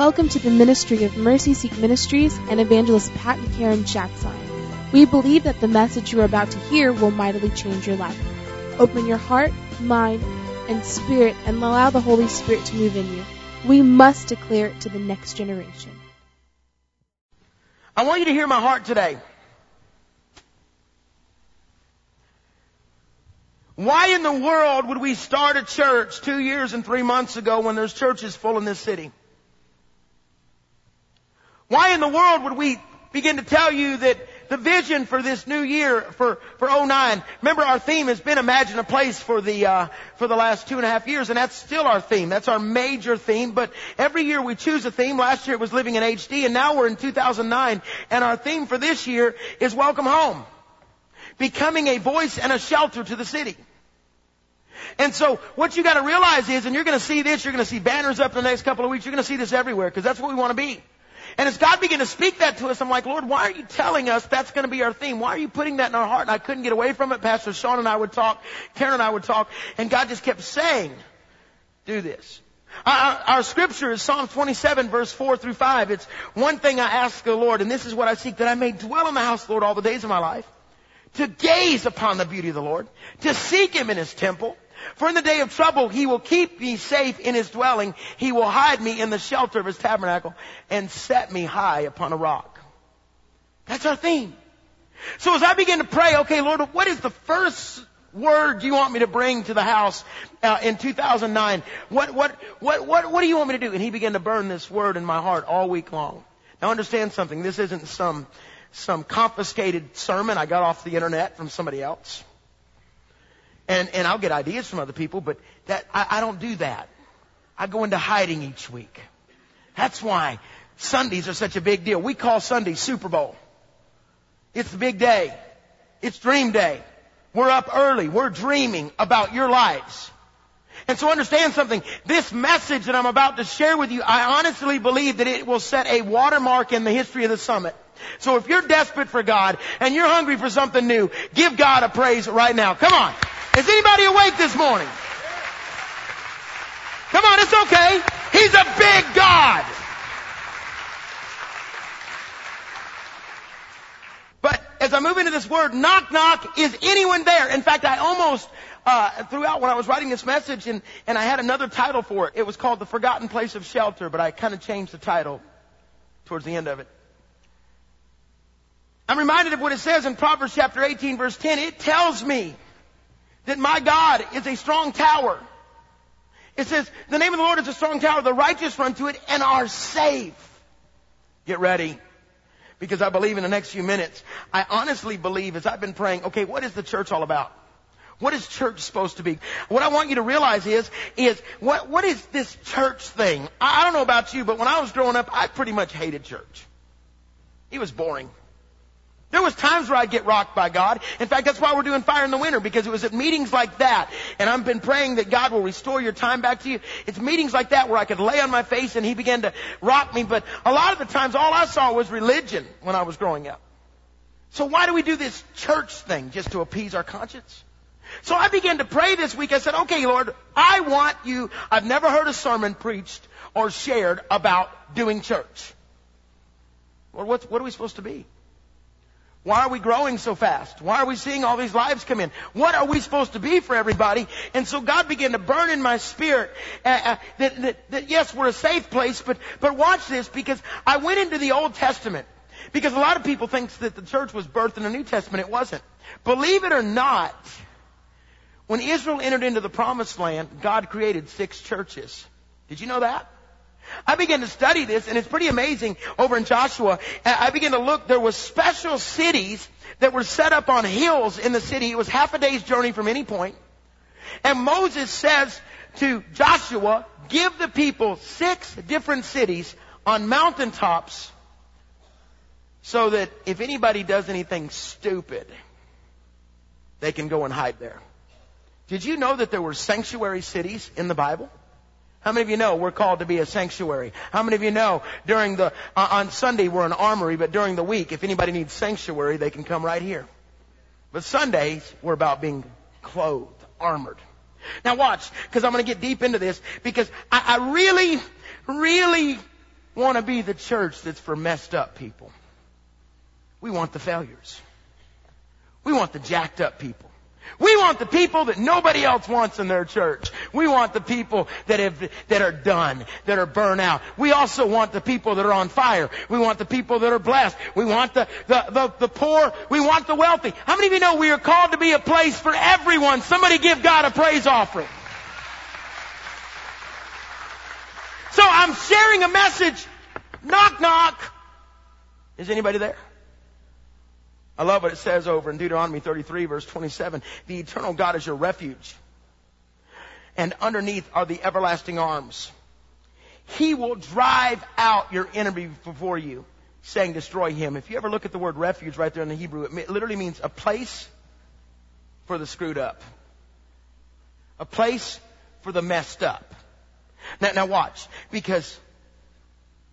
Welcome to the ministry of Mercy Seek Ministries and evangelist Pat and Karen Jackson. We believe that the message you are about to hear will mightily change your life. Open your heart, mind, and spirit and allow the Holy Spirit to move in you. We must declare it to the next generation. I want you to hear my heart today. Why in the world would we start a church two years and three months ago when there's churches full in this city? Why in the world would we begin to tell you that the vision for this new year for for 09 remember our theme has been imagine a place for the uh, for the last two and a half years and that's still our theme. That's our major theme but every year we choose a theme. Last year it was living in hd and now we're in 2009 and our theme for this year is welcome home. Becoming a voice and a shelter to the city. And so what you got to realize is, and you're going to see this, you're going to see banners up in the next couple of weeks, you're going to see this everywhere because that's what we want to be. And as God began to speak that to us, I'm like, Lord, why are you telling us that's going to be our theme? Why are you putting that in our heart? And I couldn't get away from it. Pastor Sean and I would talk, Karen and I would talk, and God just kept saying, do this. Our, our, scripture is Psalm 27 verse 4 through 5. It's one thing I ask the Lord, and this is what I seek, that I may dwell in the house, Lord, all the days of my life, to gaze upon the beauty of the Lord, to seek Him in His temple, for in the day of trouble, he will keep me safe in his dwelling. He will hide me in the shelter of his tabernacle and set me high upon a rock. That's our theme. So as I begin to pray, okay, Lord, what is the first word you want me to bring to the house uh, in 2009? What, what, what, what, what do you want me to do? And he began to burn this word in my heart all week long. Now understand something. This isn't some, some confiscated sermon I got off the internet from somebody else. And, and I'll get ideas from other people, but that, I, I don't do that. I go into hiding each week. That's why Sundays are such a big deal. We call Sunday Super Bowl. It's the big day. It's dream day. We're up early. We're dreaming about your lives. And so understand something. This message that I'm about to share with you, I honestly believe that it will set a watermark in the history of the summit. So if you're desperate for God and you're hungry for something new, give God a praise right now. Come on. Is anybody awake this morning? Come on, it's okay. He's a big God. But as I move into this word, knock knock, is anyone there? In fact, I almost uh, throughout when I was writing this message, and and I had another title for it. It was called "The Forgotten Place of Shelter," but I kind of changed the title towards the end of it. I'm reminded of what it says in Proverbs chapter 18, verse 10. It tells me that my God is a strong tower. It says, the name of the Lord is a strong tower. The righteous run to it and are safe. Get ready. Because I believe in the next few minutes, I honestly believe as I've been praying, okay, what is the church all about? What is church supposed to be? What I want you to realize is, is what, what is this church thing? I, I don't know about you, but when I was growing up, I pretty much hated church. It was boring. There was times where I'd get rocked by God. In fact, that's why we're doing Fire in the Winter, because it was at meetings like that. And I've been praying that God will restore your time back to you. It's meetings like that where I could lay on my face and He began to rock me. But a lot of the times all I saw was religion when I was growing up. So why do we do this church thing? Just to appease our conscience? So I began to pray this week. I said, okay, Lord, I want you, I've never heard a sermon preached or shared about doing church. Lord, what, what are we supposed to be? Why are we growing so fast? Why are we seeing all these lives come in? What are we supposed to be for everybody? And so God began to burn in my spirit uh, uh, that, that, that yes, we're a safe place, but, but watch this because I went into the Old Testament. Because a lot of people think that the church was birthed in the New Testament. It wasn't. Believe it or not, when Israel entered into the promised land, God created six churches. Did you know that? I began to study this and it's pretty amazing over in Joshua. I began to look, there were special cities that were set up on hills in the city. It was half a day's journey from any point. And Moses says to Joshua, give the people six different cities on mountaintops so that if anybody does anything stupid, they can go and hide there. Did you know that there were sanctuary cities in the Bible? How many of you know we're called to be a sanctuary? How many of you know during the, uh, on Sunday we're an armory, but during the week, if anybody needs sanctuary, they can come right here. But Sundays, we're about being clothed, armored. Now watch, because I'm going to get deep into this, because I, I really, really want to be the church that's for messed up people. We want the failures. We want the jacked up people. We want the people that nobody else wants in their church. We want the people that have, that are done, that are burned out. We also want the people that are on fire. We want the people that are blessed. We want the, the, the, the poor. We want the wealthy. How many of you know we are called to be a place for everyone? Somebody give God a praise offering. So I'm sharing a message. Knock knock. Is anybody there? I love what it says over in Deuteronomy 33 verse 27. The eternal God is your refuge. And underneath are the everlasting arms. He will drive out your enemy before you, saying destroy him. If you ever look at the word refuge right there in the Hebrew, it literally means a place for the screwed up. A place for the messed up. Now, now watch, because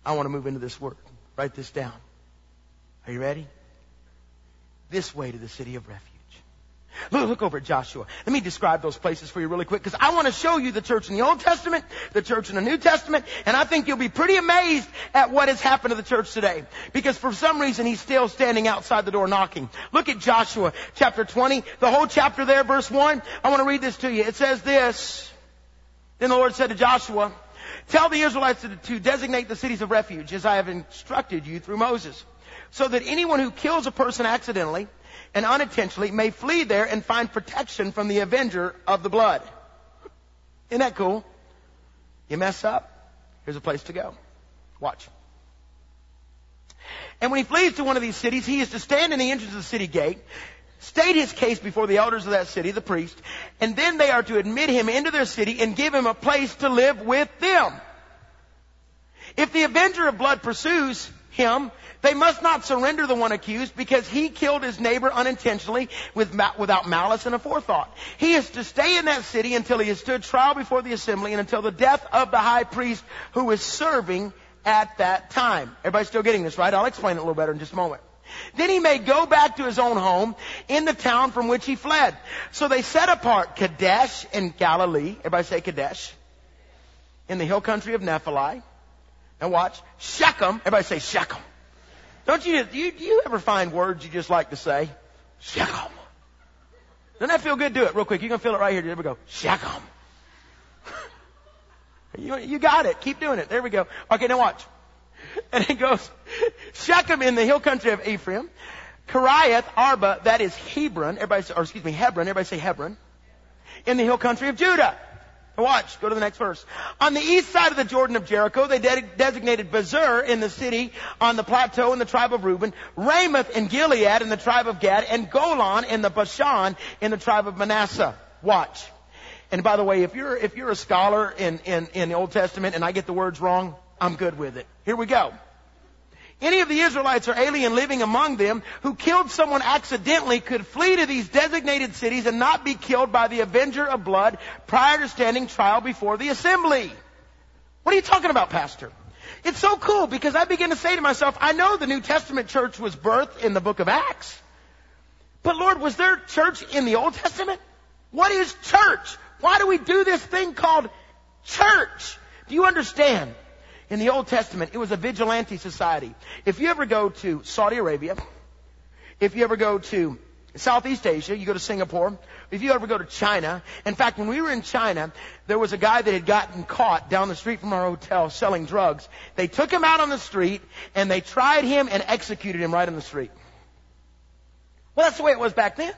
I want to move into this word. Write this down. Are you ready? This way to the city of refuge. Look, look over at Joshua. Let me describe those places for you really quick because I want to show you the church in the Old Testament, the church in the New Testament, and I think you'll be pretty amazed at what has happened to the church today. Because for some reason he's still standing outside the door knocking. Look at Joshua chapter 20, the whole chapter there, verse 1. I want to read this to you. It says this. Then the Lord said to Joshua, Tell the Israelites to, to designate the cities of refuge as I have instructed you through Moses so that anyone who kills a person accidentally and unintentionally may flee there and find protection from the avenger of the blood. Isn't that cool? You mess up, here's a place to go. Watch. And when he flees to one of these cities, he is to stand in the entrance of the city gate, state his case before the elders of that city, the priest, and then they are to admit him into their city and give him a place to live with them. If the avenger of blood pursues him, they must not surrender the one accused because he killed his neighbor unintentionally with, without malice and aforethought. He is to stay in that city until he has stood trial before the assembly and until the death of the high priest who is serving at that time. Everybody still getting this, right? I'll explain it a little better in just a moment. Then he may go back to his own home in the town from which he fled. So they set apart Kadesh in Galilee. Everybody say Kadesh. In the hill country of Nephi. And watch. Shechem. Everybody say Shechem. Don't you, do you, do you ever find words you just like to say? Shechem. Doesn't that feel good? Do it real quick. You can feel it right here. There we go. Shechem. you, you got it. Keep doing it. There we go. Okay, now watch. And it goes, Shechem in the hill country of Ephraim, Kiriath Arba, that is Hebron, everybody or excuse me, Hebron, everybody say Hebron, in the hill country of Judah. Watch, go to the next verse. On the east side of the Jordan of Jericho, they de- designated Bezer in the city on the plateau in the tribe of Reuben, Ramoth in Gilead in the tribe of Gad, and Golan in the Bashan in the tribe of Manasseh. Watch. And by the way, if you're, if you're a scholar in, in, in the Old Testament and I get the words wrong, I'm good with it. Here we go. Any of the Israelites or alien living among them who killed someone accidentally could flee to these designated cities and not be killed by the avenger of blood prior to standing trial before the assembly. What are you talking about, Pastor? It's so cool because I begin to say to myself, I know the New Testament church was birthed in the book of Acts. But Lord, was there church in the Old Testament? What is church? Why do we do this thing called church? Do you understand? In the Old Testament, it was a vigilante society. If you ever go to Saudi Arabia, if you ever go to Southeast Asia, you go to Singapore, if you ever go to China, in fact, when we were in China, there was a guy that had gotten caught down the street from our hotel selling drugs. They took him out on the street and they tried him and executed him right on the street. Well, that's the way it was back then.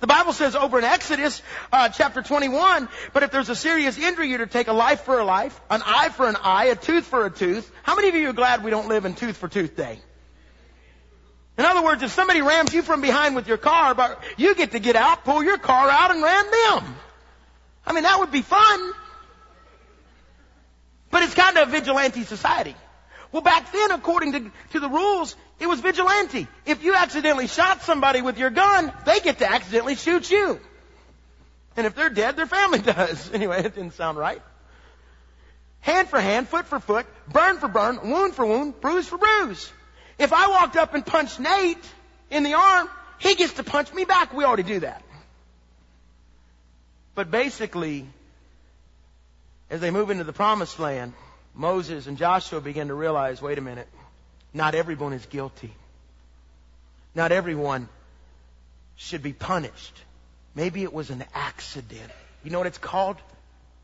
The Bible says over in Exodus uh, chapter 21, but if there's a serious injury, you're to take a life for a life, an eye for an eye, a tooth for a tooth. How many of you are glad we don't live in tooth for tooth day? In other words, if somebody rams you from behind with your car, but you get to get out, pull your car out, and ram them. I mean, that would be fun. But it's kind of a vigilante society. Well, back then, according to, to the rules, it was vigilante. If you accidentally shot somebody with your gun, they get to accidentally shoot you. And if they're dead, their family does. Anyway, it didn't sound right. Hand for hand, foot for foot, burn for burn, wound for wound, bruise for bruise. If I walked up and punched Nate in the arm, he gets to punch me back. We already do that. But basically, as they move into the promised land, Moses and Joshua begin to realize, wait a minute, not everyone is guilty. Not everyone should be punished. Maybe it was an accident. You know what it's called?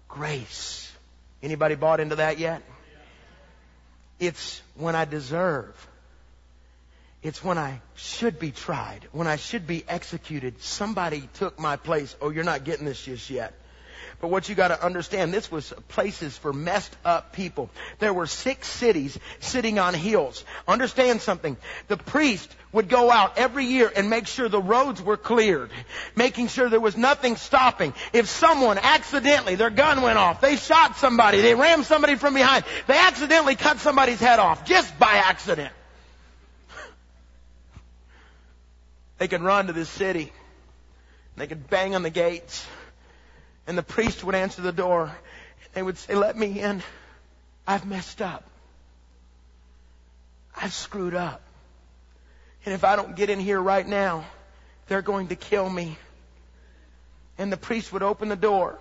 Grace. Anybody bought into that yet? It's when I deserve. It's when I should be tried, when I should be executed. Somebody took my place. Oh, you're not getting this just yet. But what you got to understand, this was places for messed up people. There were six cities sitting on hills. Understand something. The priest would go out every year and make sure the roads were cleared, making sure there was nothing stopping. If someone accidentally, their gun went off, they shot somebody, they rammed somebody from behind, they accidentally cut somebody's head off, just by accident. They could run to this city. They could bang on the gates. And the priest would answer the door. And they would say, let me in. I've messed up. I've screwed up. And if I don't get in here right now, they're going to kill me. And the priest would open the door.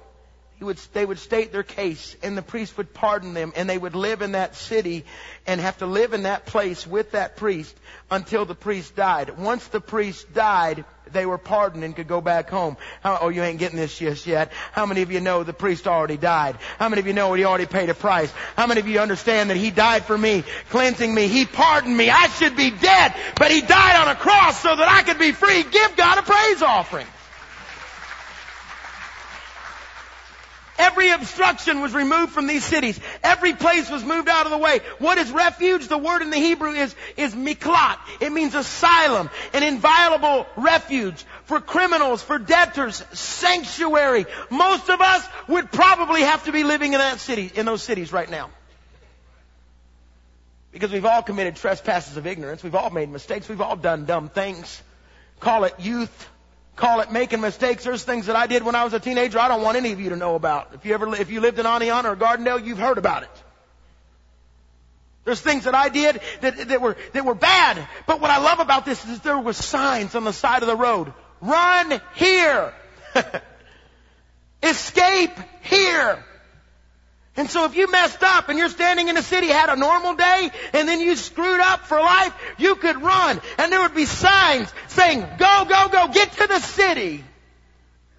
Would, they would state their case and the priest would pardon them and they would live in that city and have to live in that place with that priest until the priest died. Once the priest died, they were pardoned and could go back home. How, oh, you ain't getting this just yet. How many of you know the priest already died? How many of you know he already paid a price? How many of you understand that he died for me, cleansing me? He pardoned me. I should be dead, but he died on a cross so that I could be free. Give God a praise offering. Every obstruction was removed from these cities. Every place was moved out of the way. What is refuge? The word in the Hebrew is, is miklat. It means asylum, an inviolable refuge for criminals, for debtors, sanctuary. Most of us would probably have to be living in that city, in those cities right now. Because we've all committed trespasses of ignorance. We've all made mistakes. We've all done dumb things. Call it youth Call it making mistakes. There's things that I did when I was a teenager I don't want any of you to know about. If you ever, if you lived in Aniana or Gardendale, you've heard about it. There's things that I did that, that were, that were bad. But what I love about this is there were signs on the side of the road. Run here. Escape here. And so if you messed up and you're standing in the city, had a normal day, and then you screwed up for life, you could run. And there would be signs saying, go, go, go, get to the city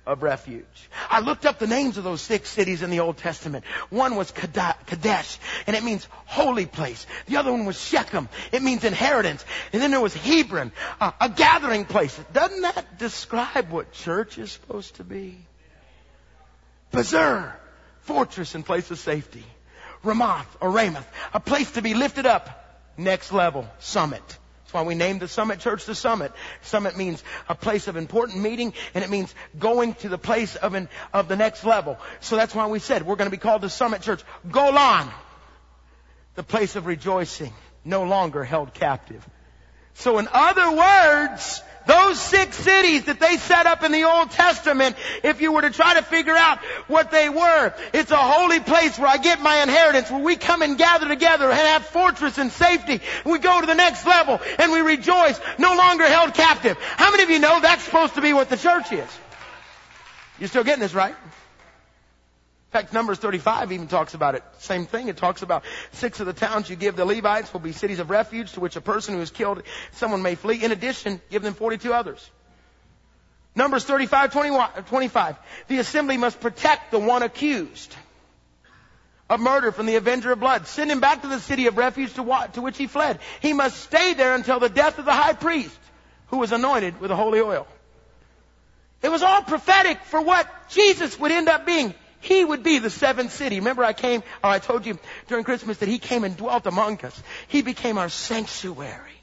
of refuge. I looked up the names of those six cities in the Old Testament. One was Kadesh, and it means holy place. The other one was Shechem. It means inheritance. And then there was Hebron, a gathering place. Doesn't that describe what church is supposed to be? Bezer fortress and place of safety. Ramoth or Ramoth, a place to be lifted up, next level, summit. That's why we named the Summit Church the Summit. Summit means a place of important meeting, and it means going to the place of an, of the next level. So that's why we said we're going to be called the Summit Church. Golan, the place of rejoicing, no longer held captive. So in other words, those six cities that they set up in the Old Testament, if you were to try to figure out what they were, it's a holy place where I get my inheritance, where we come and gather together and have fortress and safety. We go to the next level and we rejoice, no longer held captive. How many of you know that's supposed to be what the church is? You're still getting this right? In fact, Numbers 35 even talks about it. Same thing. It talks about six of the towns you give the Levites will be cities of refuge to which a person who is killed, someone may flee. In addition, give them 42 others. Numbers 35, 25. The assembly must protect the one accused of murder from the avenger of blood. Send him back to the city of refuge to, what, to which he fled. He must stay there until the death of the high priest who was anointed with the holy oil. It was all prophetic for what Jesus would end up being. He would be the seventh city. Remember I came, or I told you during Christmas that He came and dwelt among us. He became our sanctuary.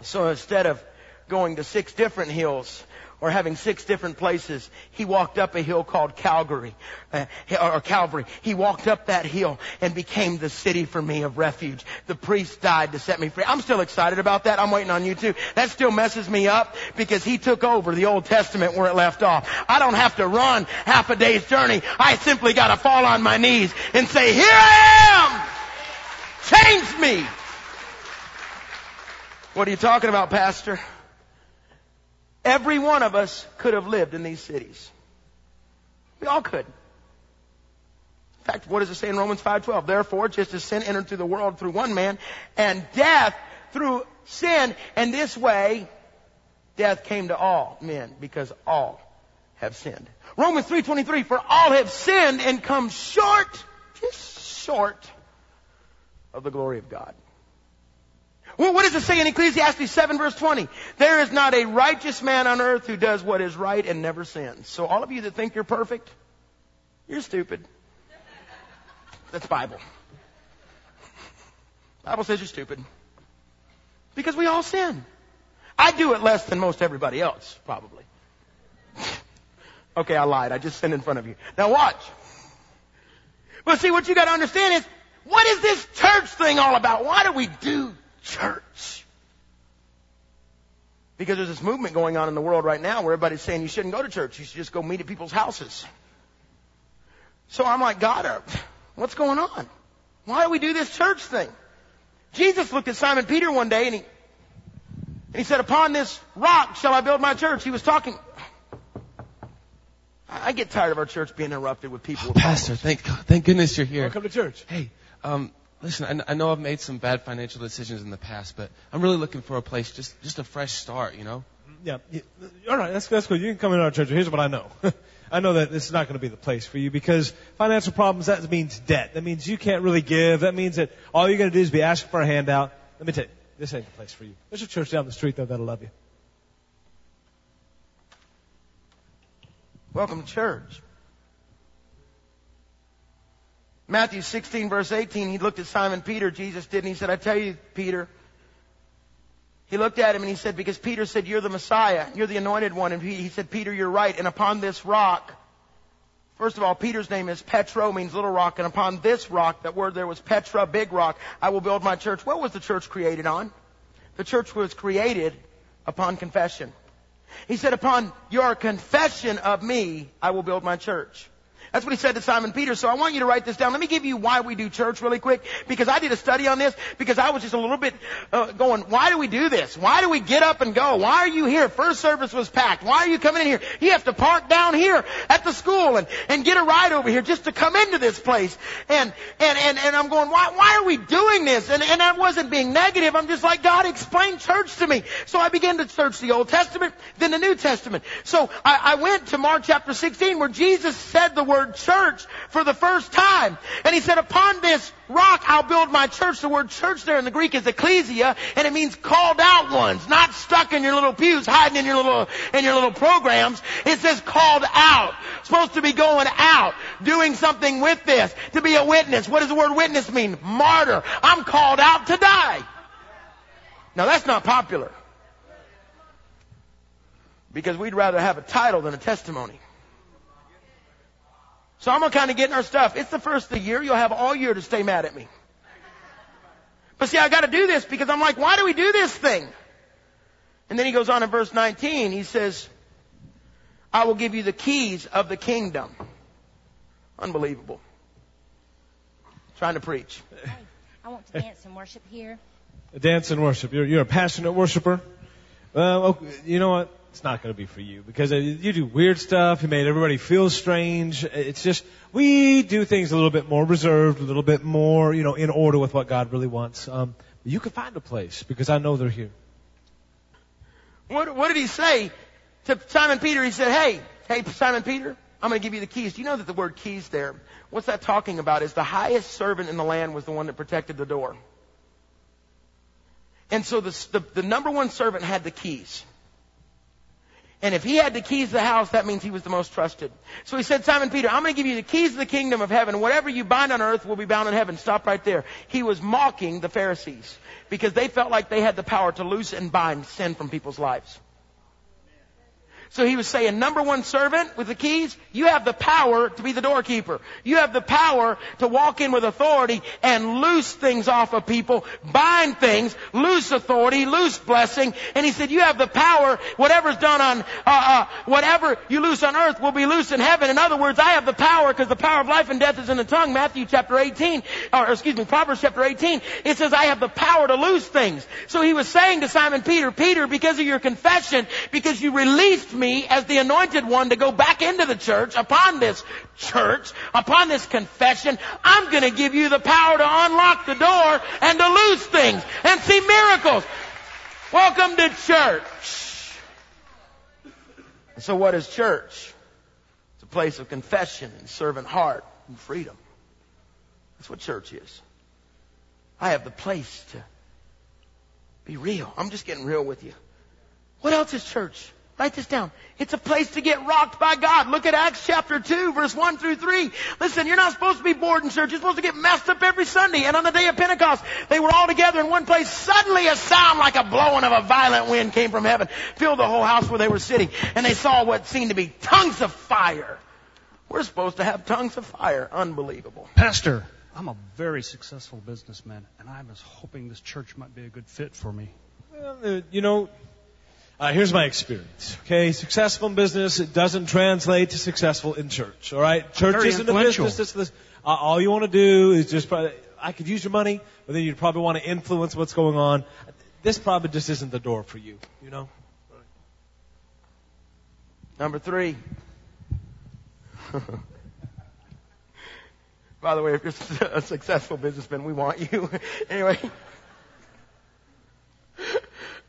So instead of going to six different hills, or having six different places. He walked up a hill called Calgary, uh, or Calvary. He walked up that hill and became the city for me of refuge. The priest died to set me free. I'm still excited about that. I'm waiting on you too. That still messes me up because he took over the Old Testament where it left off. I don't have to run half a day's journey. I simply gotta fall on my knees and say, here I am! Change me! What are you talking about, Pastor? Every one of us could have lived in these cities. We all could. In fact, what does it say in Romans 5:12? Therefore, just as sin entered through the world through one man, and death through sin, and this way death came to all men because all have sinned. Romans 3:23 for all have sinned and come short, just short of the glory of God. Well, what does it say in Ecclesiastes 7 verse 20? There is not a righteous man on earth who does what is right and never sins. So all of you that think you're perfect, you're stupid. That's Bible. Bible says you're stupid. Because we all sin. I do it less than most everybody else, probably. okay, I lied. I just sinned in front of you. Now watch. But see, what you gotta understand is, what is this church thing all about? Why do we do church? Because there's this movement going on in the world right now where everybody's saying you shouldn't go to church. You should just go meet at people's houses. So I'm like, God, uh, what's going on? Why do we do this church thing? Jesus looked at Simon Peter one day and he, and he said, upon this rock shall I build my church. He was talking, I get tired of our church being interrupted with people. Oh, Pastor, thank God, thank goodness you're here. Welcome to church. Hey, um, listen, I, I, know I've made some bad financial decisions in the past, but I'm really looking for a place, just just a fresh start, you know. Yeah. yeah. All right, that's that's good. You can come in our church. Here's what I know. I know that this is not going to be the place for you because financial problems that means debt. That means you can't really give. That means that all you're going to do is be asking for a handout. Let me tell you, this ain't the place for you. There's a church down the street though that'll love you. Welcome to church. Matthew 16 verse 18, he looked at Simon Peter, Jesus did, and he said, I tell you, Peter, he looked at him and he said, because Peter said, you're the Messiah, you're the anointed one, and he, he said, Peter, you're right, and upon this rock, First of all, Peter's name is Petro, means little rock, and upon this rock, that word there was Petra, big rock, I will build my church. What was the church created on? The church was created upon confession. He said, upon your confession of me, I will build my church. That's what he said to Simon Peter. So I want you to write this down. Let me give you why we do church really quick because I did a study on this because I was just a little bit uh, going, why do we do this? Why do we get up and go? Why are you here? First service was packed. Why are you coming in here? You have to park down here at the school and, and get a ride over here just to come into this place. And, and, and, and I'm going, why, why are we doing this? And, and I wasn't being negative. I'm just like, God, explain church to me. So I began to search the Old Testament, then the New Testament. So I, I went to Mark chapter 16 where Jesus said the word word church for the first time. And he said, upon this rock I'll build my church. The word church there in the Greek is ecclesia, and it means called out ones, not stuck in your little pews, hiding in your little, in your little programs. It says called out. Supposed to be going out, doing something with this, to be a witness. What does the word witness mean? Martyr. I'm called out to die. Now that's not popular. Because we'd rather have a title than a testimony. So I'm gonna kind of get in our stuff. It's the first of the year. You'll have all year to stay mad at me. But see, I gotta do this because I'm like, why do we do this thing? And then he goes on in verse 19, he says, I will give you the keys of the kingdom. Unbelievable. Trying to preach. I want to dance and worship here. Dance and worship. You're, you're a passionate worshiper. Well, okay, you know what? It's not going to be for you because uh, you do weird stuff. You made everybody feel strange. It's just we do things a little bit more reserved, a little bit more, you know, in order with what God really wants. Um, you can find a place because I know they're here. What, what did he say to Simon Peter? He said, "Hey, hey, Simon Peter, I'm going to give you the keys." Do you know that the word keys there? What's that talking about? Is the highest servant in the land was the one that protected the door. And so the, the, the number one servant had the keys. And if he had the keys to the house, that means he was the most trusted. So he said, Simon Peter, I'm going to give you the keys of the kingdom of heaven. Whatever you bind on earth will be bound in heaven. Stop right there. He was mocking the Pharisees because they felt like they had the power to loose and bind sin from people's lives. So he was saying, number one servant with the keys, you have the power to be the doorkeeper. You have the power to walk in with authority and loose things off of people, bind things, loose authority, loose blessing. And he said, you have the power, whatever's done on, uh, uh, whatever you loose on earth will be loose in heaven. In other words, I have the power because the power of life and death is in the tongue. Matthew chapter 18, or excuse me, Proverbs chapter 18, it says I have the power to loose things. So he was saying to Simon Peter, Peter, because of your confession, because you released me, me as the anointed one to go back into the church upon this church, upon this confession. I'm going to give you the power to unlock the door and to lose things and see miracles. Welcome to church. So what is church? It's a place of confession and servant heart and freedom. That's what church is. I have the place to be real. I'm just getting real with you. What else is church? Write this down. It's a place to get rocked by God. Look at Acts chapter 2 verse 1 through 3. Listen, you're not supposed to be bored in church. You're supposed to get messed up every Sunday. And on the day of Pentecost, they were all together in one place. Suddenly a sound like a blowing of a violent wind came from heaven, filled the whole house where they were sitting. And they saw what seemed to be tongues of fire. We're supposed to have tongues of fire. Unbelievable. Pastor, I'm a very successful businessman, and I was hoping this church might be a good fit for me. Well, uh, you know, uh, here's my experience. Okay, successful in business it doesn't translate to successful in church. All right, church Very isn't a business. It's the, uh, all you want to do is just. Probably, I could use your money, but then you'd probably want to influence what's going on. This probably just isn't the door for you. You know. Number three. By the way, if you're a successful businessman, we want you. anyway.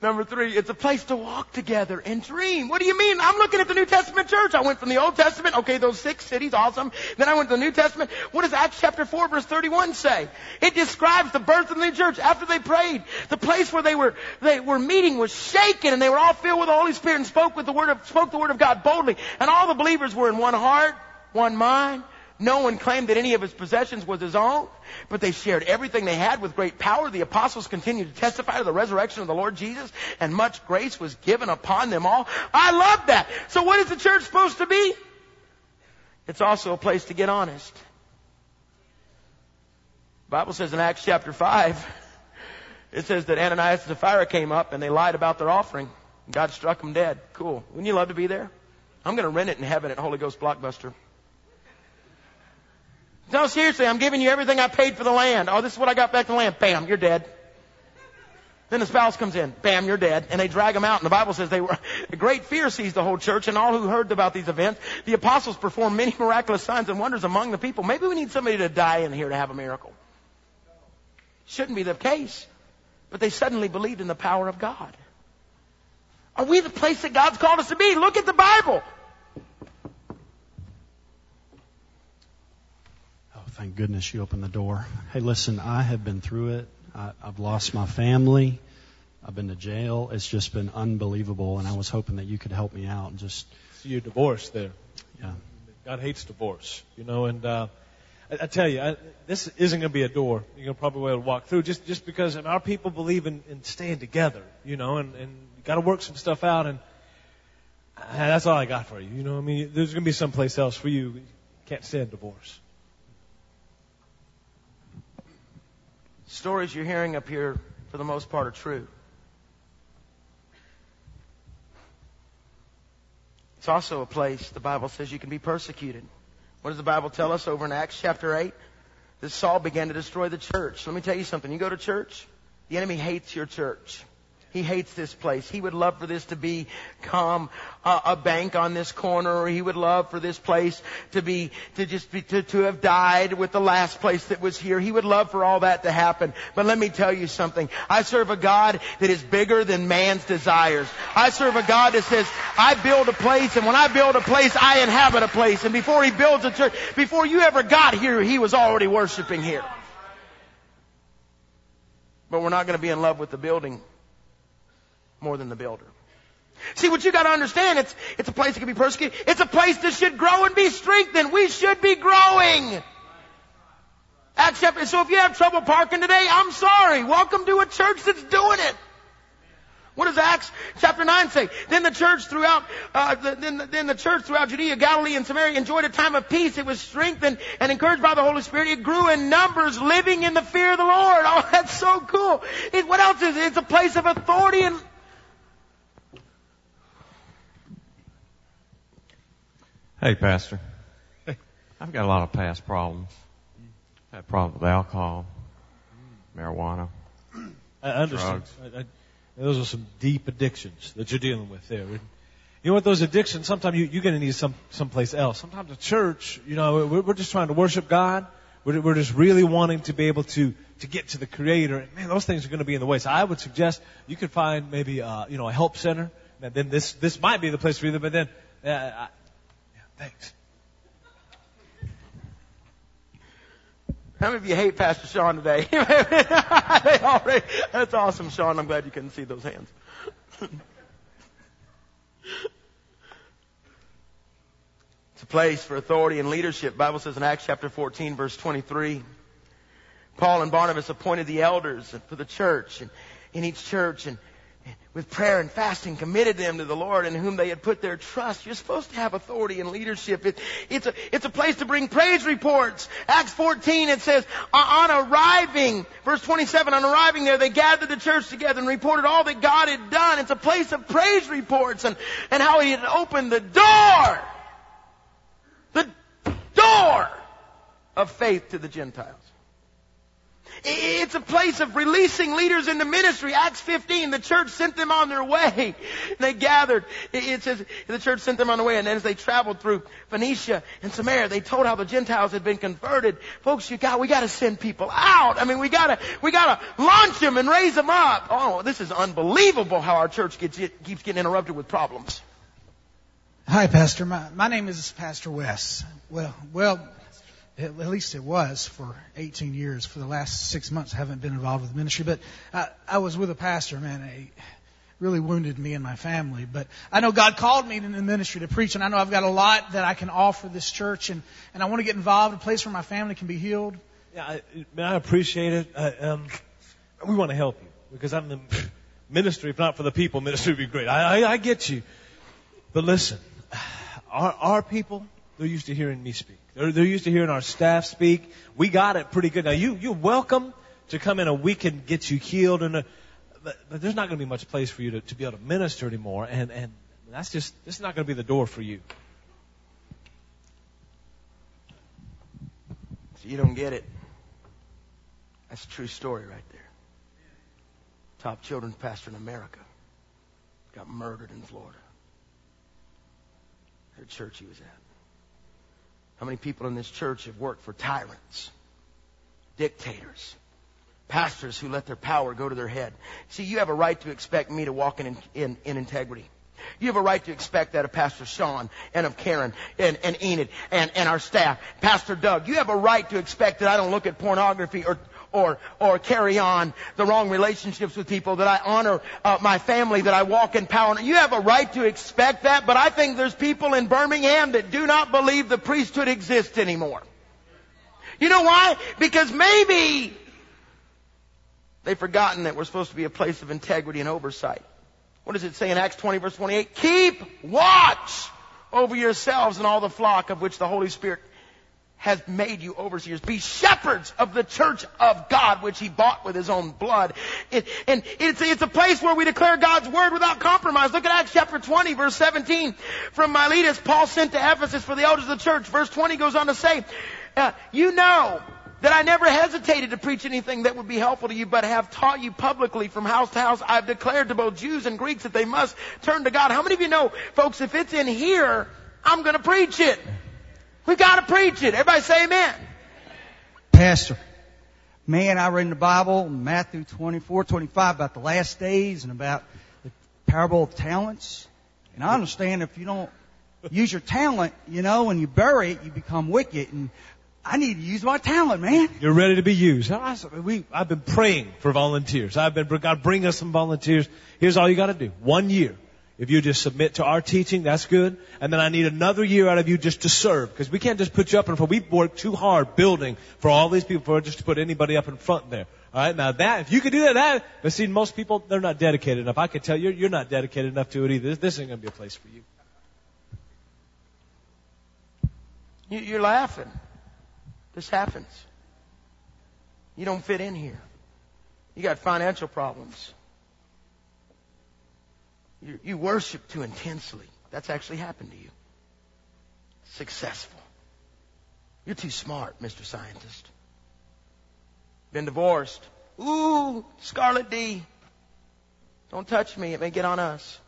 Number three, it's a place to walk together and dream. What do you mean? I'm looking at the New Testament church. I went from the Old Testament, okay, those six cities, awesome. Then I went to the New Testament. What does Acts chapter 4 verse 31 say? It describes the birth of the church after they prayed. The place where they were, they were meeting was shaken and they were all filled with the Holy Spirit and spoke with the word of, spoke the word of God boldly. And all the believers were in one heart, one mind. No one claimed that any of his possessions was his own, but they shared everything they had with great power. The apostles continued to testify to the resurrection of the Lord Jesus, and much grace was given upon them all. I love that. So what is the church supposed to be? It's also a place to get honest. The Bible says in Acts chapter 5, it says that Ananias and Sapphira came up and they lied about their offering. God struck them dead. Cool. Wouldn't you love to be there? I'm going to rent it in heaven at Holy Ghost Blockbuster. No, seriously, I'm giving you everything I paid for the land. Oh, this is what I got back the land. Bam, you're dead. Then the spouse comes in. Bam, you're dead. And they drag him out. And the Bible says they were, great fear seized the whole church and all who heard about these events. The apostles performed many miraculous signs and wonders among the people. Maybe we need somebody to die in here to have a miracle. Shouldn't be the case. But they suddenly believed in the power of God. Are we the place that God's called us to be? Look at the Bible. Thank goodness you opened the door. Hey, listen, I have been through it. I, I've lost my family. I've been to jail. It's just been unbelievable, and I was hoping that you could help me out and just, So you're divorced there. yeah. God hates divorce, you know, and uh, I, I tell you, I, this isn't going to be a door you're going to probably be able to walk through just just because and our people believe in, in staying together, you know, and and you got to work some stuff out, and uh, that's all I got for you. You know, I mean, there's going to be someplace else for you. You can't stand divorce. Stories you're hearing up here, for the most part, are true. It's also a place, the Bible says, you can be persecuted. What does the Bible tell us over in Acts chapter 8? That Saul began to destroy the church. Let me tell you something. You go to church, the enemy hates your church. He hates this place. He would love for this to become a, a bank on this corner, or he would love for this place to be, to just be, to, to have died with the last place that was here. He would love for all that to happen. But let me tell you something. I serve a God that is bigger than man's desires. I serve a God that says, I build a place, and when I build a place, I inhabit a place. And before he builds a church, before you ever got here, he was already worshiping here. But we're not going to be in love with the building more than the builder. See, what you gotta understand, it's, it's a place that can be persecuted. It's a place that should grow and be strengthened. We should be growing. Acts chapter, so if you have trouble parking today, I'm sorry. Welcome to a church that's doing it. What does Acts chapter 9 say? Then the church throughout, uh, the, then, the, then the church throughout Judea, Galilee, and Samaria enjoyed a time of peace. It was strengthened and encouraged by the Holy Spirit. It grew in numbers, living in the fear of the Lord. Oh, that's so cool. It, what else is it? It's a place of authority and Hey, Pastor. I've got a lot of past problems. I've had problems with alcohol, marijuana. I understand. Drugs. I, I, those are some deep addictions that you're dealing with there. You know what? Those addictions, sometimes you, you're going to need some someplace else. Sometimes a church, you know, we're, we're just trying to worship God. We're, we're just really wanting to be able to to get to the Creator. And man, those things are going to be in the way. So I would suggest you could find maybe uh, you know a help center. And then this this might be the place for you. But then, uh, I, thanks. How many of you hate Pastor Sean today? already, that's awesome, Sean. I'm glad you couldn't see those hands. it's a place for authority and leadership. Bible says in Acts chapter 14 verse 23, Paul and Barnabas appointed the elders for the church and in each church and with prayer and fasting committed them to the Lord in whom they had put their trust. You're supposed to have authority and leadership. It, it's, a, it's a place to bring praise reports. Acts 14, it says, on arriving, verse 27, on arriving there, they gathered the church together and reported all that God had done. It's a place of praise reports and, and how He had opened the door, the door of faith to the Gentiles. It's a place of releasing leaders into ministry. Acts 15, the church sent them on their way. They gathered. It says the church sent them on their way, and then as they traveled through Phoenicia and Samaria, they told how the Gentiles had been converted. Folks, you got we got to send people out. I mean, we got to we got to launch them and raise them up. Oh, this is unbelievable how our church gets keeps getting interrupted with problems. Hi, Pastor. My, my name is Pastor Wes. Well, well, at least it was for 18 years. For the last six months, I haven't been involved with ministry, but I, I was with a pastor, man. It really wounded me and my family. But I know God called me in the ministry to preach, and I know I've got a lot that I can offer this church, and, and I want to get involved, a place where my family can be healed. Yeah, I, man, I appreciate it. I, um, we want to help you because I'm in ministry. If not for the people, ministry would be great. I, I, I get you. But listen, our, our people, they're used to hearing me speak. They're, they're used to hearing our staff speak. We got it pretty good. Now you, you're welcome to come in and we can get you healed and, uh, but, but there's not going to be much place for you to, to be able to minister anymore. And, and that's just, this is not going to be the door for you. So you don't get it. That's a true story right there. Top children's pastor in America got murdered in Florida. The church he was at. How many people in this church have worked for tyrants, dictators, pastors who let their power go to their head? See, you have a right to expect me to walk in, in, in integrity. You have a right to expect that of Pastor Sean and of Karen and, and Enid and, and our staff. Pastor Doug, you have a right to expect that I don't look at pornography or, or, or carry on the wrong relationships with people, that I honor uh, my family, that I walk in power. You have a right to expect that, but I think there's people in Birmingham that do not believe the priesthood exists anymore. You know why? Because maybe they've forgotten that we're supposed to be a place of integrity and oversight. What does it say in Acts 20 verse 28? Keep watch over yourselves and all the flock of which the Holy Spirit has made you overseers. Be shepherds of the church of God, which he bought with his own blood. It, and it's, it's a place where we declare God's word without compromise. Look at Acts chapter 20, verse 17. From Miletus, Paul sent to Ephesus for the elders of the church. Verse 20 goes on to say, uh, you know that I never hesitated to preach anything that would be helpful to you, but have taught you publicly from house to house. I've declared to both Jews and Greeks that they must turn to God. How many of you know, folks, if it's in here, I'm gonna preach it. We've got to preach it. Everybody say amen. Pastor, man, I read in the Bible, Matthew 24, 25, about the last days and about the parable of talents. And I understand if you don't use your talent, you know, and you bury it, you become wicked. And I need to use my talent, man. You're ready to be used. I, we, I've been praying for volunteers. I've been, God, bring us some volunteers. Here's all you got to do. One year. If you just submit to our teaching, that's good. And then I need another year out of you just to serve. Because we can't just put you up in front. We've worked too hard building for all these people for just to put anybody up in front there. Alright, now that, if you could do that, that, but see, most people, they're not dedicated enough. I can tell you, you're not dedicated enough to it either. This, this ain't gonna be a place for you. You're laughing. This happens. You don't fit in here. You got financial problems. You, worship too intensely. That's actually happened to you. Successful. You're too smart, Mr. Scientist. Been divorced. Ooh, Scarlet D. Don't touch me. It may get on us.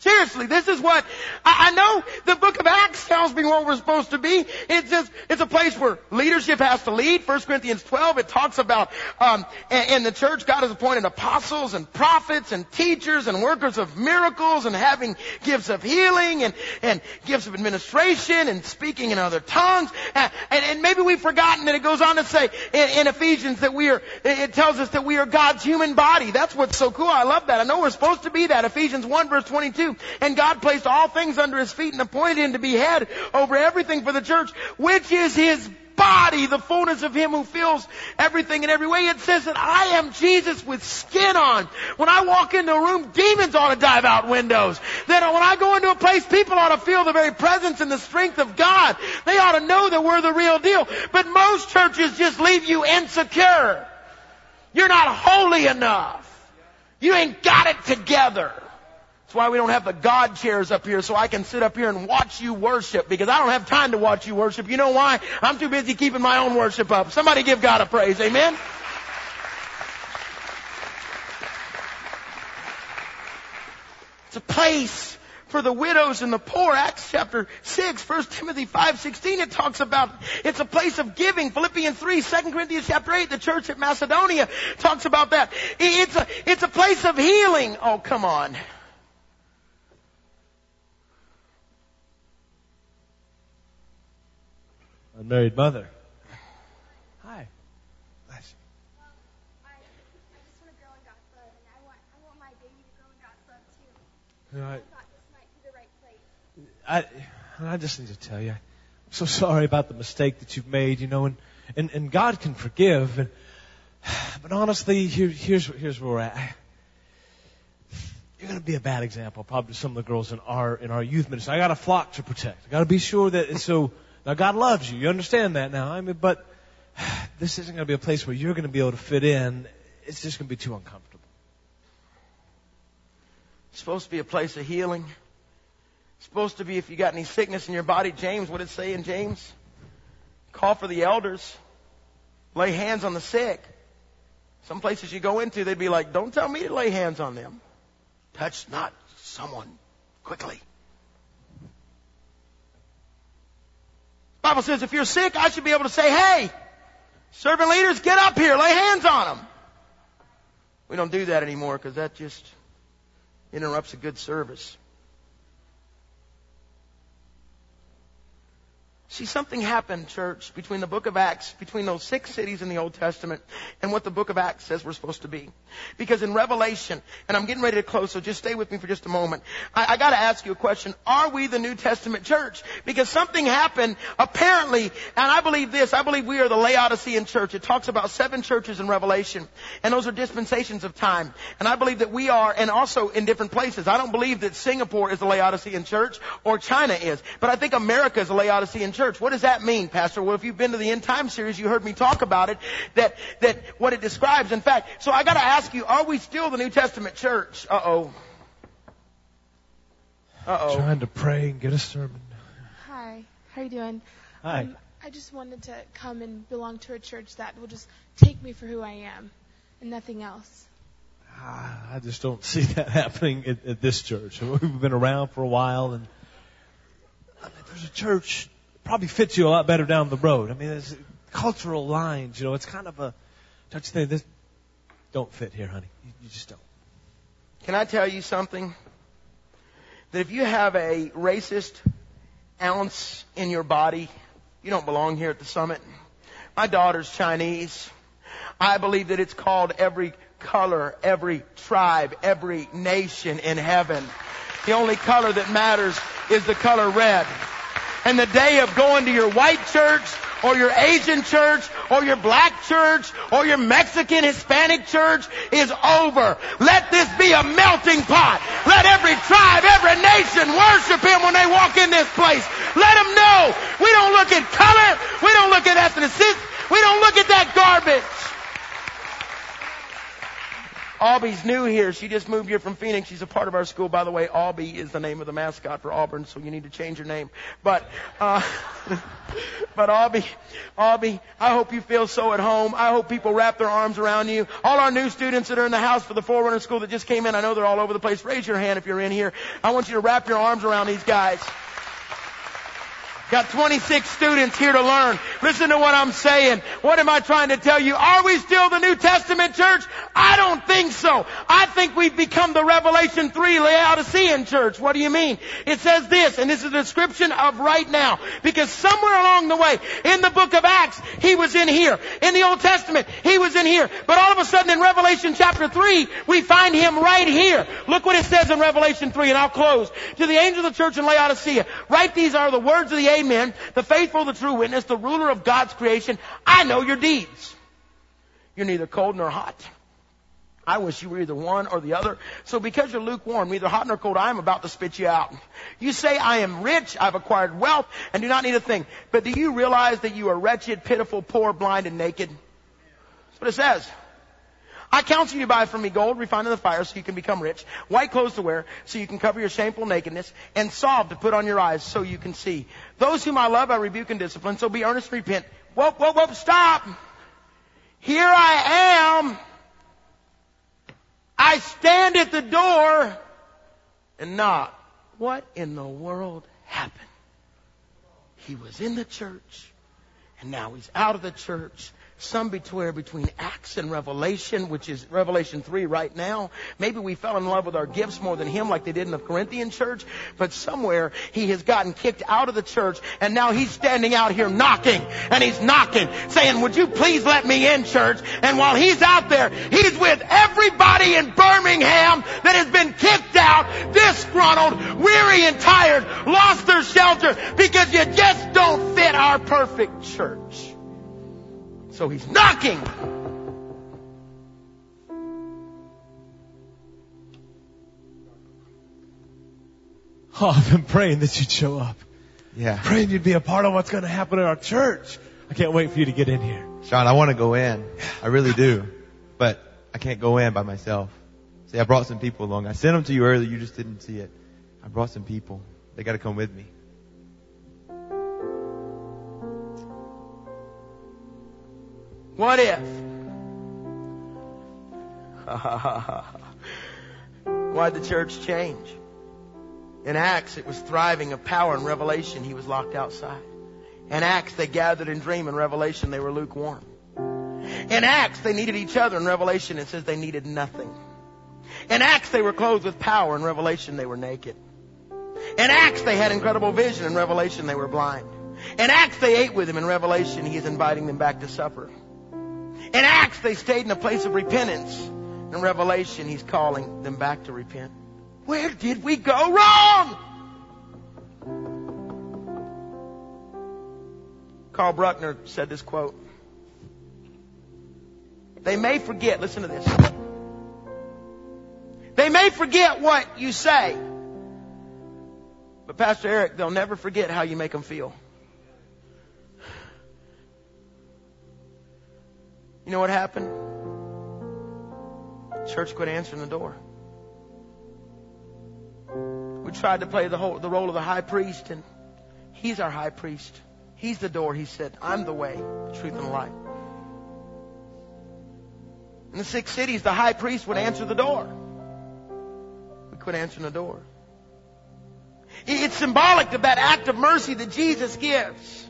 Seriously, this is what I, I know. The Book of Acts tells me what we're supposed to be. It's just it's a place where leadership has to lead. 1 Corinthians 12 it talks about um, in, in the church God has appointed apostles and prophets and teachers and workers of miracles and having gifts of healing and and gifts of administration and speaking in other tongues. And, and, and maybe we've forgotten that it goes on to say in, in Ephesians that we are. It tells us that we are God's human body. That's what's so cool. I love that. I know we're supposed to be that. Ephesians 1 verse 22. And God placed all things under his feet and appointed him to be head over everything for the church, which is his body, the fullness of him who fills everything in every way. It says that I am Jesus with skin on. When I walk into a room, demons ought to dive out windows. That when I go into a place, people ought to feel the very presence and the strength of God. They ought to know that we're the real deal. But most churches just leave you insecure. You're not holy enough. You ain't got it together. That's why we don't have the God chairs up here so I can sit up here and watch you worship because I don't have time to watch you worship. You know why? I'm too busy keeping my own worship up. Somebody give God a praise. Amen? It's a place for the widows and the poor. Acts chapter 6, 1 Timothy 5, 16, it talks about it's a place of giving. Philippians 3, 2 Corinthians chapter 8, the church at Macedonia talks about that. It's a, it's a place of healing. Oh, come on. Unmarried mother. Hi. Bless you. Well, I, I just want to grow in God's love, and I want, I want my baby to grow mother. Hi. love too. You know, I, I thought this might be the right place. I, I just need to tell you, I'm so sorry about the mistake that you've made, you know, and, and, and God can forgive. And, but honestly, here, here's, here's where we're at. You're going to be a bad example, probably to some of the girls in our, in our youth ministry. I got a flock to protect. I got to be sure that it's so, now God loves you. You understand that now. I mean, but this isn't going to be a place where you're going to be able to fit in. It's just going to be too uncomfortable. It's supposed to be a place of healing. It's supposed to be if you got any sickness in your body, James, what did it say in James? Call for the elders. Lay hands on the sick. Some places you go into, they'd be like, don't tell me to lay hands on them. Touch not someone quickly. Bible says if you're sick, I should be able to say, hey, servant leaders, get up here, lay hands on them. We don't do that anymore because that just interrupts a good service. See, something happened, church, between the book of Acts, between those six cities in the Old Testament, and what the book of Acts says we're supposed to be. Because in Revelation, and I'm getting ready to close, so just stay with me for just a moment. I, I gotta ask you a question. Are we the New Testament church? Because something happened, apparently, and I believe this, I believe we are the Laodicean church. It talks about seven churches in Revelation, and those are dispensations of time. And I believe that we are, and also in different places. I don't believe that Singapore is the Laodicean church, or China is. But I think America is the Laodicean church. What does that mean, Pastor? Well, if you've been to the end time series, you heard me talk about it, that, that what it describes. In fact, so I gotta ask you, are we still the New Testament church? Uh oh. Uh oh. Trying to pray and get a sermon. Hi, how are you doing? Hi. Um, I just wanted to come and belong to a church that will just take me for who I am and nothing else. Ah, I just don't see that happening at, at this church. We've been around for a while, and I mean, there's a church probably fits you a lot better down the road. I mean, there's cultural lines. You know, it's kind of a touch thing. This don't fit here, honey. You, you just don't. Can I tell you something? That if you have a racist ounce in your body, you don't belong here at the summit. My daughter's Chinese. I believe that it's called every color, every tribe, every nation in heaven. The only color that matters is the color red. And the day of going to your white church or your Asian church or your black church or your Mexican Hispanic church is over. Let this be a melting pot. Let every tribe, every nation worship Him when they walk in this place. Let them know we don't look at color. We don't look at ethnicity. We don't look at that garbage. Albie's new here. She just moved here from Phoenix. She's a part of our school. By the way, Albie is the name of the mascot for Auburn, so you need to change your name. But, uh, but Albie, Albie, I hope you feel so at home. I hope people wrap their arms around you. All our new students that are in the house for the Forerunner School that just came in, I know they're all over the place. Raise your hand if you're in here. I want you to wrap your arms around these guys. Got 26 students here to learn. Listen to what I'm saying. What am I trying to tell you? Are we still the New Testament church? I don't think so. I think we've become the Revelation 3 Laodicean church. What do you mean? It says this, and this is a description of right now. Because somewhere along the way, in the book of Acts, he was in here. In the Old Testament, he was in here. But all of a sudden in Revelation chapter 3, we find him right here. Look what it says in Revelation 3, and I'll close. To the angel of the church in Laodicea, write these are the words of the Amen, the faithful, the true witness, the ruler of God's creation. I know your deeds. You're neither cold nor hot. I wish you were either one or the other. So because you're lukewarm, neither hot nor cold, I am about to spit you out. You say, I am rich, I've acquired wealth, and do not need a thing. But do you realize that you are wretched, pitiful, poor, blind, and naked? That's what it says. I counsel you to buy from me gold refined in the fire so you can become rich, white clothes to wear so you can cover your shameful nakedness, and salve to put on your eyes so you can see. Those whom I love I rebuke and discipline, so be earnest and repent. Whoa, whoa, whoa, stop! Here I am. I stand at the door and knock. What in the world happened? He was in the church and now he's out of the church some between between Acts and Revelation, which is Revelation 3 right now. Maybe we fell in love with our gifts more than him like they did in the Corinthian church, but somewhere he has gotten kicked out of the church and now he's standing out here knocking and he's knocking saying, would you please let me in church? And while he's out there, he's with everybody in Birmingham that has been kicked out, disgruntled, weary and tired, lost their shelter because you just don't fit our perfect church. So he's knocking. Oh, I've been praying that you'd show up. Yeah. Praying you'd be a part of what's going to happen in our church. I can't wait for you to get in here. Sean, I want to go in. I really do. But I can't go in by myself. See, I brought some people along. I sent them to you earlier. You just didn't see it. I brought some people. They got to come with me. What if? Why'd the church change? In Acts, it was thriving of power. In Revelation, he was locked outside. In Acts, they gathered and dreamed. In Revelation, they were lukewarm. In Acts, they needed each other. In Revelation, it says they needed nothing. In Acts, they were clothed with power. In Revelation, they were naked. In Acts, they had incredible vision. In Revelation, they were blind. In Acts, they ate with him. In Revelation, he is inviting them back to supper. In Acts, they stayed in a place of repentance. In Revelation, he's calling them back to repent. Where did we go wrong? Carl Buehner said this quote. They may forget, listen to this. They may forget what you say. But Pastor Eric, they'll never forget how you make them feel. You know what happened? Church quit answering the door. We tried to play the whole, the role of the high priest and he's our high priest. He's the door. He said, I'm the way, the truth, and the light. In the six cities, the high priest would answer the door. We quit answering the door. It's symbolic of that act of mercy that Jesus gives.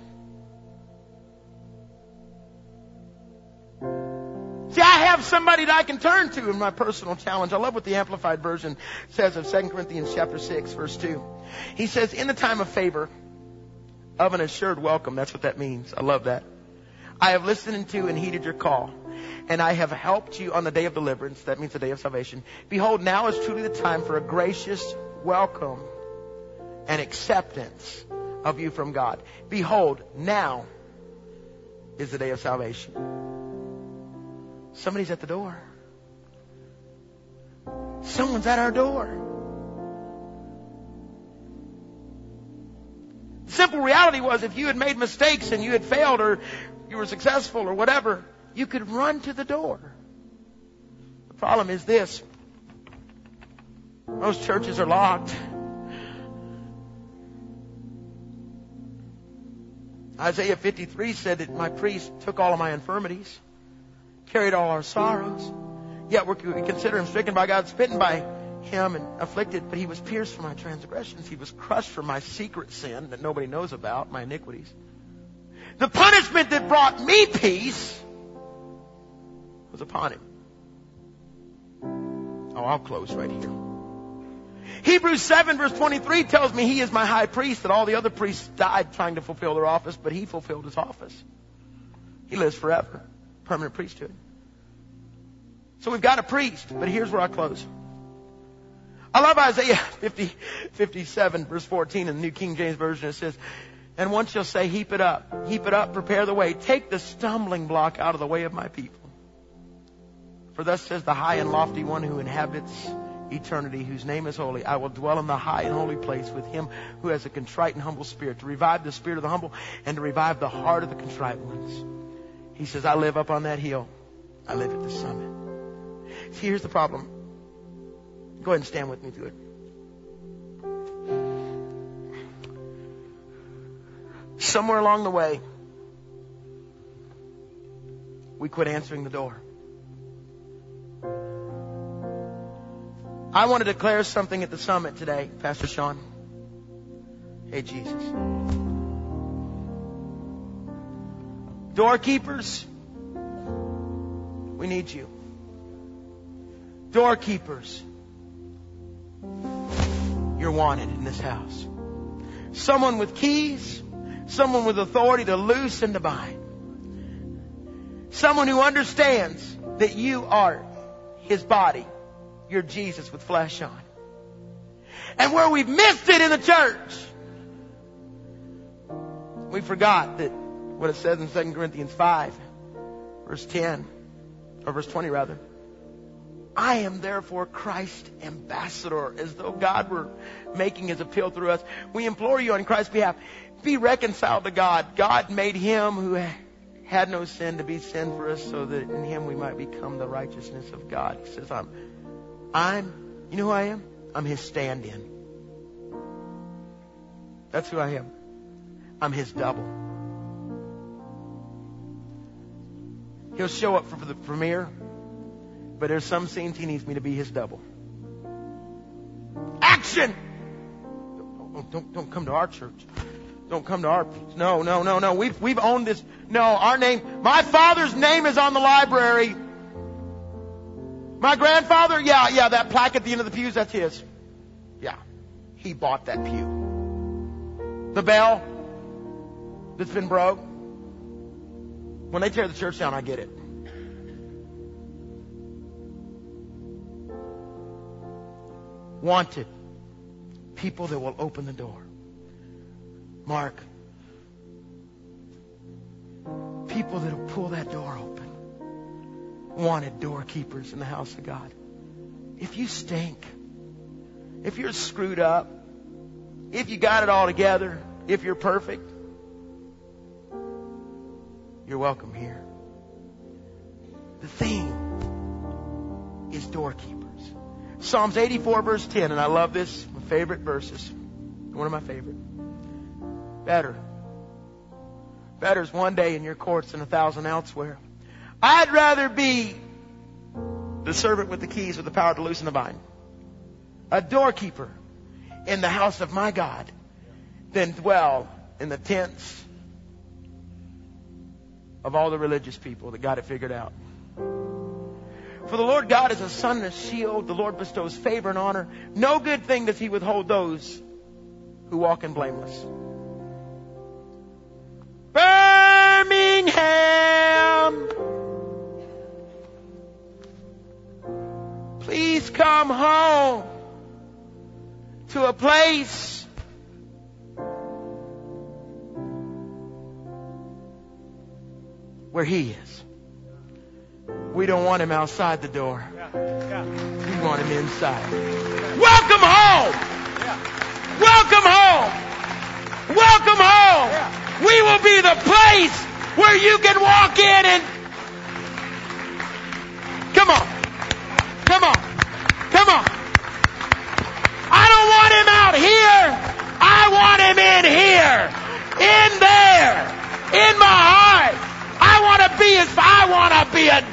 Have somebody that I can turn to in my personal challenge. I love what the Amplified Version says of 2 Corinthians chapter 6, verse 2. He says, in the time of favor, of an assured welcome. That's what that means. I love that. I have listened to and heeded your call, and I have helped you on the day of deliverance. That means the day of salvation. Behold, now is truly the time for a gracious welcome and acceptance of you from God. Behold, now is the day of salvation. Somebody's at the door. Someone's at our door. The simple reality was if you had made mistakes and you had failed or you were successful or whatever, you could run to the door. The problem is this. Most churches are locked. Isaiah 53 said that my priest took all of my infirmities, carried all our sorrows. Yet we consider him stricken by God, smitten by him, and afflicted. But he was pierced for my transgressions. He was crushed for my secret sin that nobody knows about, my iniquities. The punishment that brought me peace was upon him. Oh, I'll close right here. Hebrews 7 verse 23 tells me he is my high priest that all the other priests died trying to fulfill their office, but he fulfilled his office. He lives forever. Permanent priesthood. So we've got a priest, but here's where I close. I love Isaiah 50, 57 verse 14 in the New King James Version. It says, and one shall say, heap it up, heap it up, prepare the way, take the stumbling block out of the way of my people. For thus says the high and lofty one who inhabits eternity, whose name is holy. I will dwell in the high and holy place with him who has a contrite and humble spirit, to revive the spirit of the humble and to revive the heart of the contrite ones. He says, I live up on that hill. I live at the summit. See, here's the problem. Go ahead and stand with me through it. Somewhere along the way, we quit answering the door. I want to declare something at the summit today, Pastor Sean. Hey, Jesus. Doorkeepers, we need you. Doorkeepers, you're wanted in this house. Someone with keys, someone with authority to loose and to bind. Someone who understands that you are his body. You're Jesus with flesh on. And where we've missed it in the church, we forgot that what it says in 2 Corinthians 5, verse 10, or verse 20 rather. I am therefore Christ's ambassador, as though God were making his appeal through us. We implore you on Christ's behalf, be reconciled to God. God made him who had no sin to be sin for us so that in him we might become the righteousness of God. He says, I'm, I'm, you know who I am? I'm his stand-in. That's who I am. I'm his double. He'll show up for the premiere, but there's some scenes he needs me to be his double. Action! Don't, don't, don't come to our church. Don't come to our no, no, no, no. We've we've owned this. No, our name. My father's name is on the library. My grandfather, yeah, yeah, that plaque at the end of the pews, that's his. Yeah, he bought that pew. The bell that's been broke. When they tear the church down, I get it. Wanted people that will open the door. Mark, people that will pull that door open. Wanted doorkeepers in the house of God. If you stink, if you're screwed up, if you got it all together, if you're perfect, you're welcome here. The theme is doorkeepers. Psalms 84 verse 10, and I love this, my favorite verses. One of my favorite. Better. Better is one day in your courts than a thousand elsewhere. I'd rather be the servant with the keys with the power to loosen the bind. A doorkeeper in the house of my God than dwell in the tents of all the religious people that got it figured out. For the Lord God is a sun and a shield. The Lord bestows favor and honor. No good thing does he withhold those who walk in blameless. Birmingham! Please come home to a place where He is. We don't want Him outside the door. We want Him inside. Welcome home! Welcome home! Welcome home! We will be the place where you can walk in and Come on. Come on. Come on. I don't want him out here. I want him in here. In there. In my heart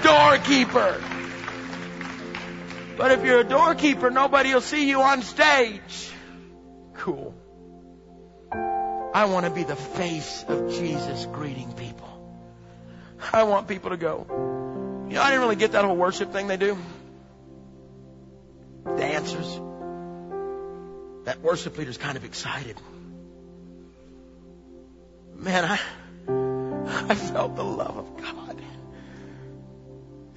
doorkeeper. But if you're a doorkeeper, nobody will see you on stage. Cool. I want to be the face of Jesus greeting people. I want people to go, you know, I didn't really get that whole worship thing they do. Dancers. That worship leader's kind of excited. Man, I, I felt the love of God.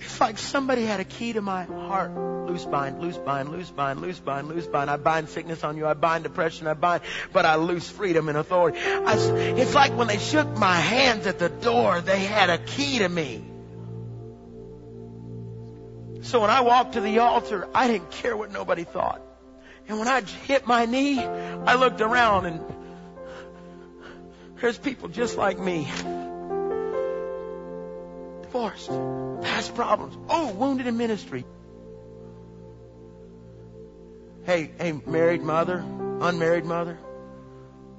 It's like somebody had a key to my heart. Loose bind, loose bind, loose bind, loose bind, loose bind. I bind sickness on you. I bind depression. I bind, but I loose freedom and authority. I, it's like when they shook my hands at the door, they had a key to me. So when I walked to the altar, I didn't care what nobody thought. And when I hit my knee, I looked around and there's people just like me. Divorced, past problems, oh, wounded in ministry. Hey, hey, married mother, unmarried mother.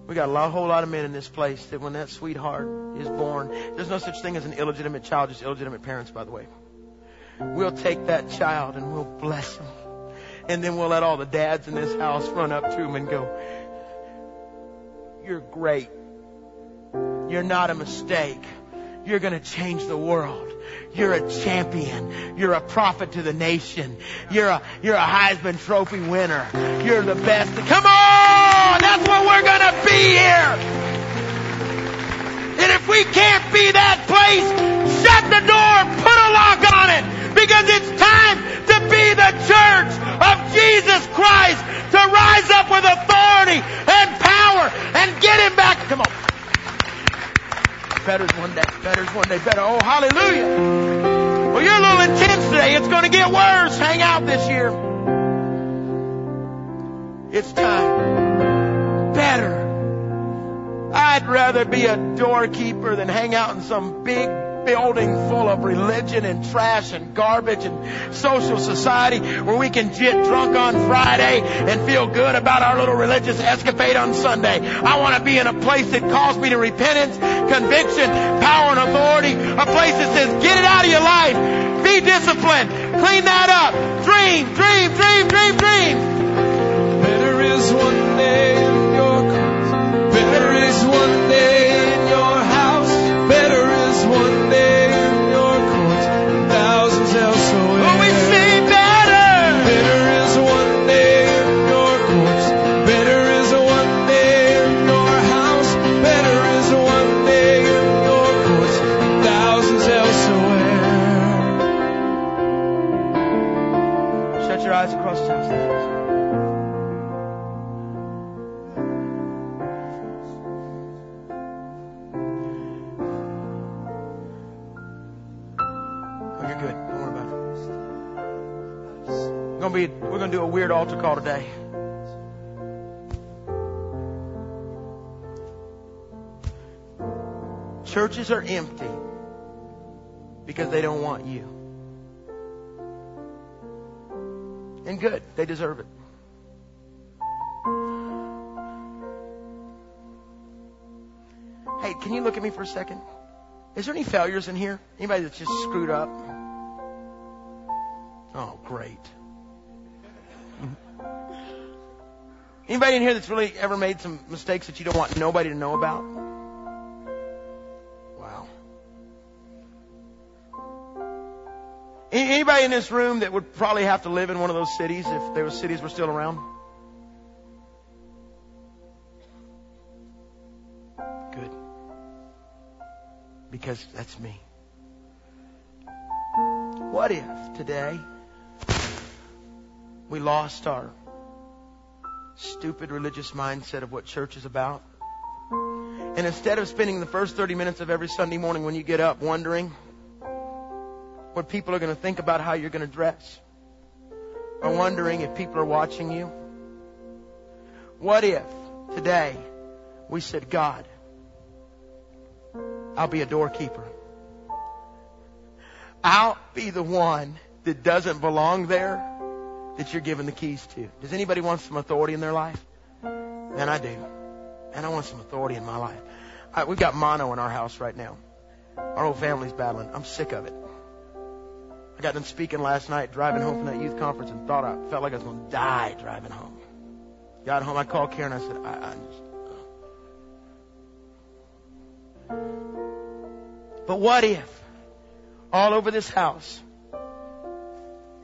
We got a lot, whole lot of men in this place that when that sweetheart is born, there's no such thing as an illegitimate child, just illegitimate parents, by the way. We'll take that child and we'll bless him. And then we'll let all the dads in this house run up to him and go, You're great. You're not a mistake. You're going to change the world. You're a champion. You're a prophet to the nation. You're a, you're a Heisman Trophy winner. You're the best. Come on! That's what we're going to be here. And if we can't be that place, shut the door, put a lock on it, because it's time to be the church of Jesus Christ, to rise up with authority and power and get him back. Come on. Better's one day. Better's one day. Better. Oh, hallelujah. Well, you're a little intense today. It's going to get worse. Hang out this year. It's time. Better. I'd rather be a doorkeeper than hang out in some big building full of religion and trash and garbage and social society where we can get drunk on Friday and feel good about our little religious escapade on Sunday. I want to be in a place that calls me to repentance, conviction, power and authority. A place that says, get it out of your life. Be disciplined. Clean that up. Dream, dream, dream, dream, dream. Better is one day in your. Better is one day in your We're gonna do a weird altar call today. Churches are empty because they don't want you. And good, they deserve it. Hey, can you look at me for a second? Is there any failures in here? Anybody that's just screwed up? Oh, great. Anybody in here that's really ever made some mistakes that you don't want nobody to know about? Wow. Anybody in this room that would probably have to live in one of those cities if those cities were still around? Good. Because that's me. What if today we lost our stupid religious mindset of what church is about? And instead of spending the first 30 minutes of every Sunday morning when you get up wondering what people are going to think about how you're going to dress, or wondering if people are watching you, what if today we said, God, I'll be a doorkeeper. I'll be the one that doesn't belong there that you're giving the keys to. Does anybody want some authority in their life? Man, I do. And I want some authority in my life. We've got mono in our house right now. Our whole family's battling. I'm sick of it. I got done speaking last night, driving home from that youth conference, and thought I felt like I was going to die driving home. Got home, I called Karen. I said, I, I just, uh. But what if all over this house,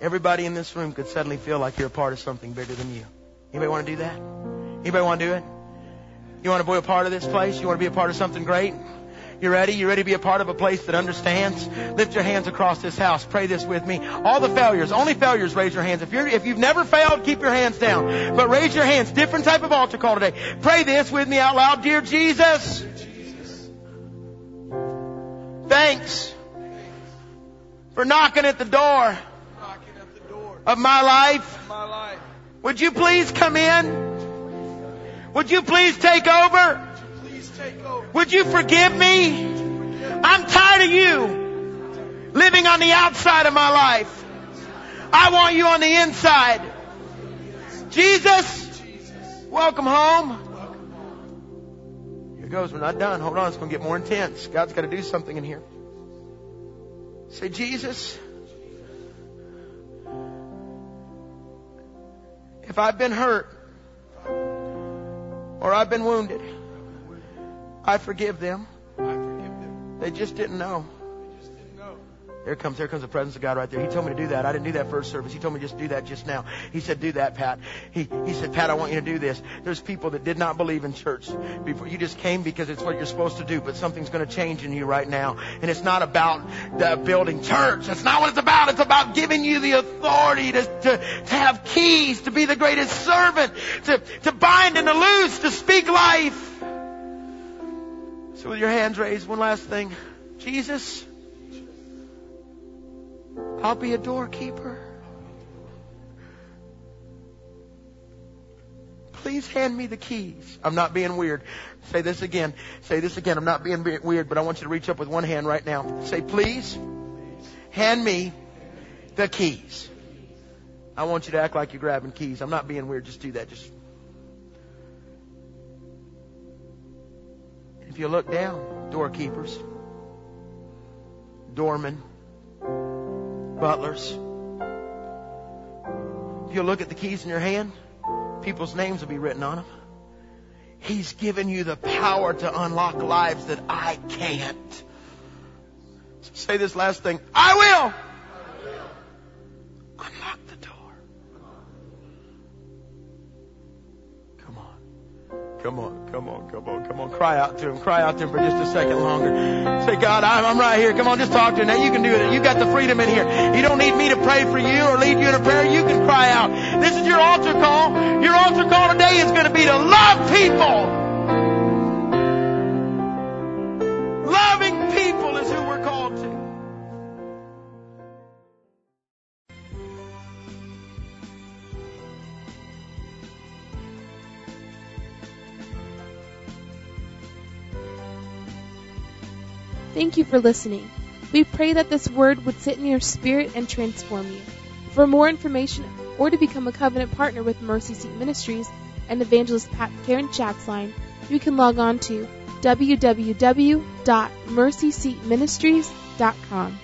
everybody in this room could suddenly feel like you're a part of something bigger than you? Anybody want to do that? Anybody want to do it? You want to be a part of this place? You want to be a part of something great? You ready? You ready to be a part of a place that understands? Lift your hands across this house. Pray this with me. All the failures, only failures, raise your hands. If you're, if you've never failed, keep your hands down. But raise your hands. Different type of altar call today. Pray this with me out loud. Dear Jesus, thanks for knocking at the door of my life. Would you please come in? Would you please take over? Would you forgive me? I'm tired of you living on the outside of my life. I want you on the inside. Jesus, welcome home. Here goes. We're not done. Hold on. It's going to get more intense. God's got to do something in here. Say, Jesus, if I've been hurt or I've been wounded, I forgive them. They just didn't know. Here comes, there comes the presence of God right there. He told me to do that. I didn't do that first service. He told me just do that just now. He said, do that, Pat. He, he said, Pat, I want you to do this. There's people that did not believe in church before. You just came because it's what you're supposed to do, but something's going to change in you right now. And it's not about the building church. That's not what it's about. It's about giving you the authority to, to, to have keys, to be the greatest servant, to, to bind and to loose, to speak life. So with your hands raised, one last thing. Jesus, I'll be a doorkeeper. Please hand me the keys. I'm not being weird. Say this again. Say this again. I'm not being weird, but I want you to reach up with one hand right now. Say, please hand me the keys. I want you to act like you're grabbing keys. I'm not being weird. Just do that. Just. If you look down, doorkeepers, doormen, butlers. If you look at the keys in your hand, people's names will be written on them. He's given you the power to unlock lives that I can't. Say this last thing. I will. Come on, come on, come on, come on. Cry out to him. Cry out to him for just a second longer. Say, God, I'm, right here. Come on, just talk to him. Now you can do it. You've got the freedom in here. You don't need me to pray for you or lead you in a prayer. You can cry out. This is your altar call. Your altar call today is going to be to love people. Thank you for listening. We pray that this word would sit in your spirit and transform you. For more information or to become a covenant partner with Mercy Seat Ministries and evangelist Pat Karen Schatzline, you can log on to www.mercyseatministries.com.